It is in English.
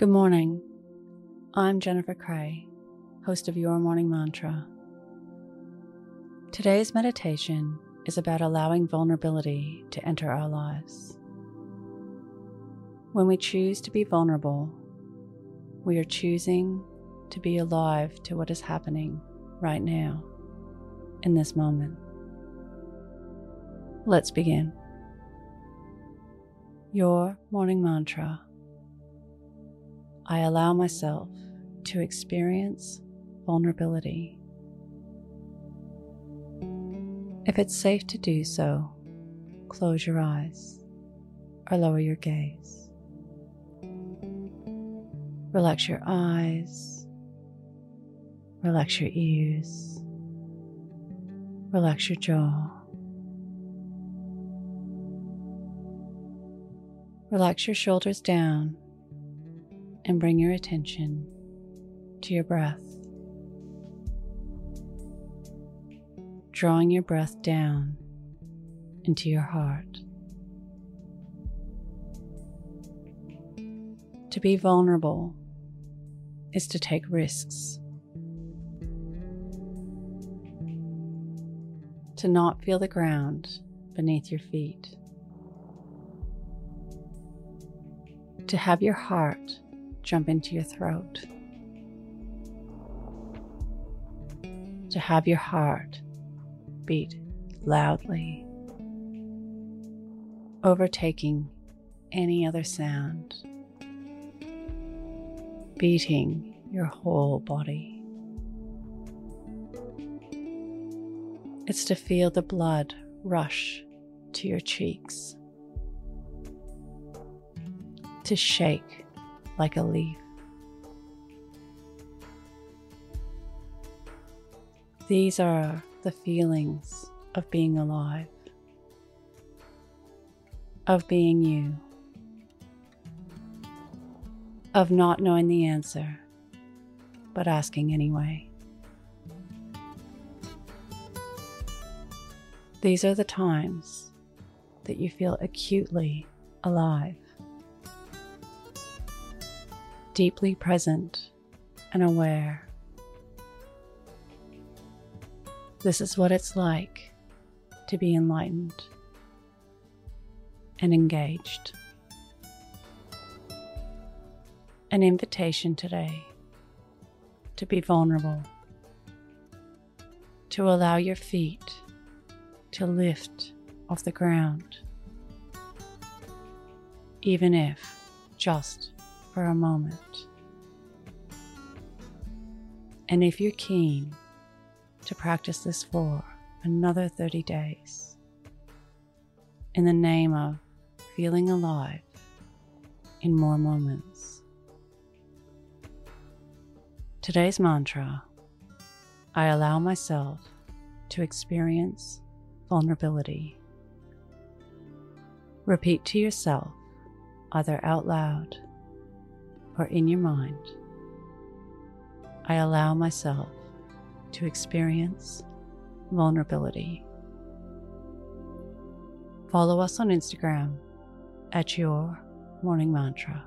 Good morning. I'm Jennifer Cray, host of Your Morning Mantra. Today's meditation is about allowing vulnerability to enter our lives. When we choose to be vulnerable, we are choosing to be alive to what is happening right now, in this moment. Let's begin. Your morning mantra I allow myself to experience vulnerability. If it's safe to do so, close your eyes or lower your gaze. Relax your eyes, relax your ears, relax your jaw. Relax your shoulders down and bring your attention to your breath. Drawing your breath down into your heart. To be vulnerable is to take risks. To not feel the ground beneath your feet. To have your heart jump into your throat. To have your heart beat loudly, overtaking any other sound, beating your whole body. It's to feel the blood rush to your cheeks, to shake like a leaf. These are the feelings of being alive, of being you, of not knowing the answer, but asking anyway. These are the times that you feel acutely alive deeply present and aware. This is what it's like to be enlightened and engaged. An invitation today to be vulnerable, to allow your feet to lift off the ground, even if just for a moment. And if you're keen to practice this for another 30 days, in the name of feeling alive in more moments. Today's mantra I allow myself to experience vulnerability. Repeat to yourself, either out loud or in your mind, I allow myself to experience vulnerability. Follow us on Instagram at Your Morning Mantra.